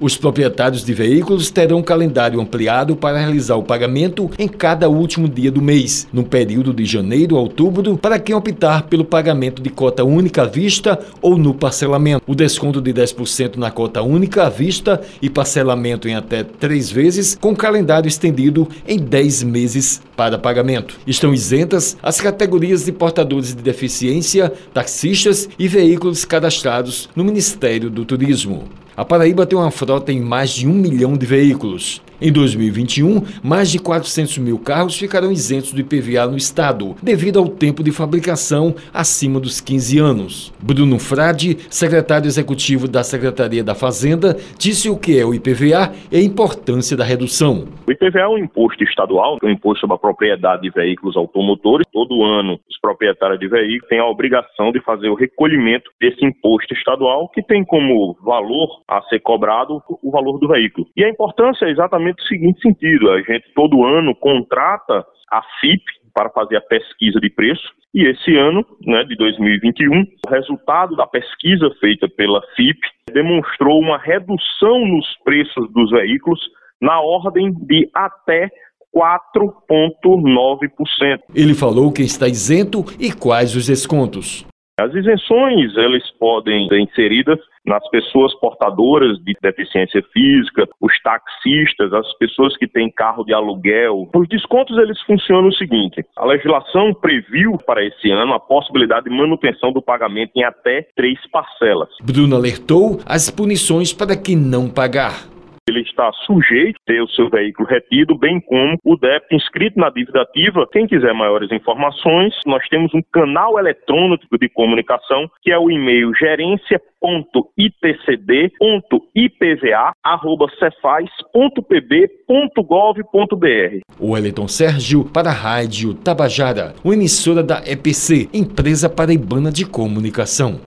Os proprietários de veículos terão um calendário ampliado para realizar o pagamento em cada último dia do mês, no período de janeiro a outubro, para quem optar pelo pagamento de cota única à vista ou no parcelamento. O desconto de 10% na cota única à vista e parcelamento em até três vezes, com calendário estendido em 10 meses para pagamento. Estão isentas as categorias de portadores de deficiência, taxistas e veículos cadastrados no Ministério do Turismo. A Paraíba tem uma frota em mais de um milhão de veículos. Em 2021, mais de 400 mil carros ficarão isentos do IPVA no estado, devido ao tempo de fabricação acima dos 15 anos. Bruno Frade, secretário executivo da Secretaria da Fazenda, disse o que é o IPVA e a importância da redução. O IPVA é um imposto estadual, um imposto sobre a propriedade de veículos automotores. Todo ano, os proprietários de veículos têm a obrigação de fazer o recolhimento desse imposto estadual, que tem como valor a ser cobrado o valor do veículo. E a importância é exatamente o seguinte sentido: a gente todo ano contrata a FIP para fazer a pesquisa de preço. E esse ano, né, de 2021, o resultado da pesquisa feita pela FIP demonstrou uma redução nos preços dos veículos na ordem de até 4,9%. Ele falou que está isento e quais os descontos. As isenções, elas podem ser inseridas nas pessoas portadoras de deficiência física, os taxistas, as pessoas que têm carro de aluguel. Os descontos eles funcionam o seguinte: a legislação previu para esse ano a possibilidade de manutenção do pagamento em até três parcelas. Bruno alertou as punições para quem não pagar está sujeito a ter o seu veículo retido, bem como o débito inscrito na dívida ativa. Quem quiser maiores informações, nós temos um canal eletrônico de comunicação que é o e-mail gerência.itcd.ipva@cefaz.pb.gov.br. O Wellington Sérgio para a Rádio Tabajara, uma emissora da EPC, Empresa Paraibana de Comunicação.